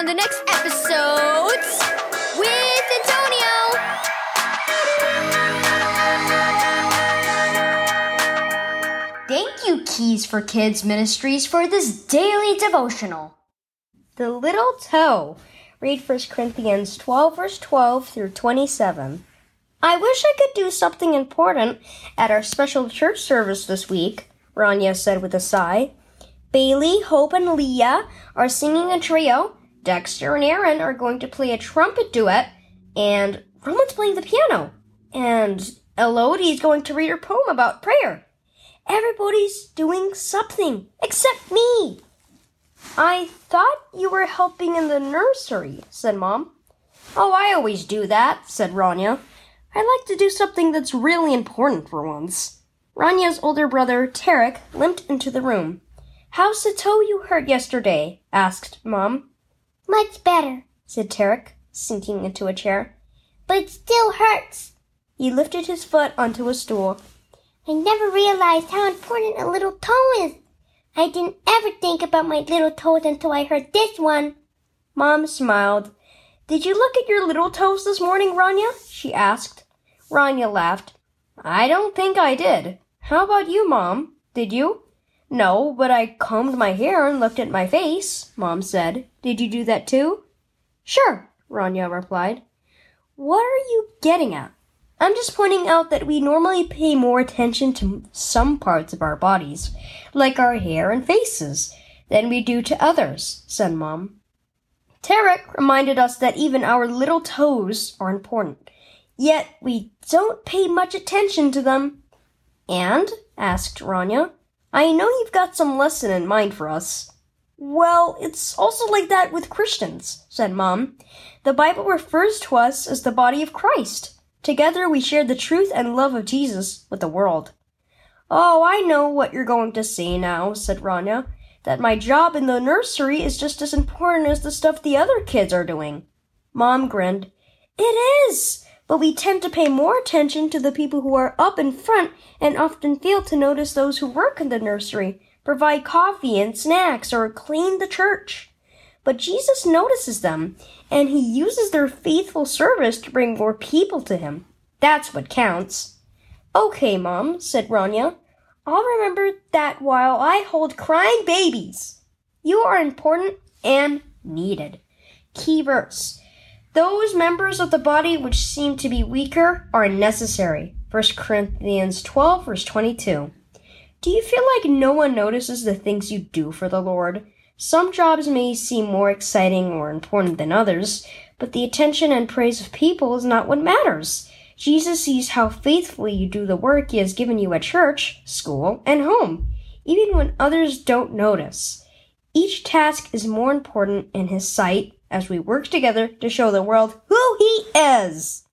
on the next episodes with Antonio. Thank you, Keys for Kids Ministries, for this daily devotional. The little toe. Read 1 Corinthians 12, verse 12 through 27. I wish I could do something important at our special church service this week, Rania said with a sigh. Bailey, Hope, and Leah are singing a trio. Dexter and Aaron are going to play a trumpet duet, and Roman's playing the piano. And Elodie's going to read her poem about prayer. Everybody's doing something except me. I thought you were helping in the nursery, said Mom. Oh, I always do that, said Rania. I like to do something that's really important for once. Rania's older brother, Tarek, limped into the room. How's the toe you hurt yesterday? asked Mom. Much better, said Tarek, sinking into a chair. But it still hurts. He lifted his foot onto a stool. I never realized how important a little toe is. I didn't ever think about my little toes until I heard this one. Mom smiled. Did you look at your little toes this morning, Rania? she asked. Rania laughed. I don't think I did. How about you, Mom? Did you? No, but I combed my hair and looked at my face, Mom said. Did you do that too? Sure, Rania replied. What are you getting at? I'm just pointing out that we normally pay more attention to some parts of our bodies, like our hair and faces, than we do to others, said Mom. Tarek reminded us that even our little toes are important, yet we don't pay much attention to them. And? asked Rania. I know you've got some lesson in mind for us. Well, it's also like that with Christians, said Mom. The Bible refers to us as the body of Christ. Together we share the truth and love of Jesus with the world. Oh, I know what you're going to say now, said Rania. That my job in the nursery is just as important as the stuff the other kids are doing. Mom grinned. It is! But we tend to pay more attention to the people who are up in front and often fail to notice those who work in the nursery, provide coffee and snacks, or clean the church. But Jesus notices them, and he uses their faithful service to bring more people to him. That's what counts. Okay, Mom, said Rania. I'll remember that while I hold crying babies. You are important and needed. Key verse. Those members of the body which seem to be weaker are necessary. 1 Corinthians 12, verse 22. Do you feel like no one notices the things you do for the Lord? Some jobs may seem more exciting or important than others, but the attention and praise of people is not what matters. Jesus sees how faithfully you do the work he has given you at church, school, and home, even when others don't notice. Each task is more important in his sight as we work together to show the world who he is.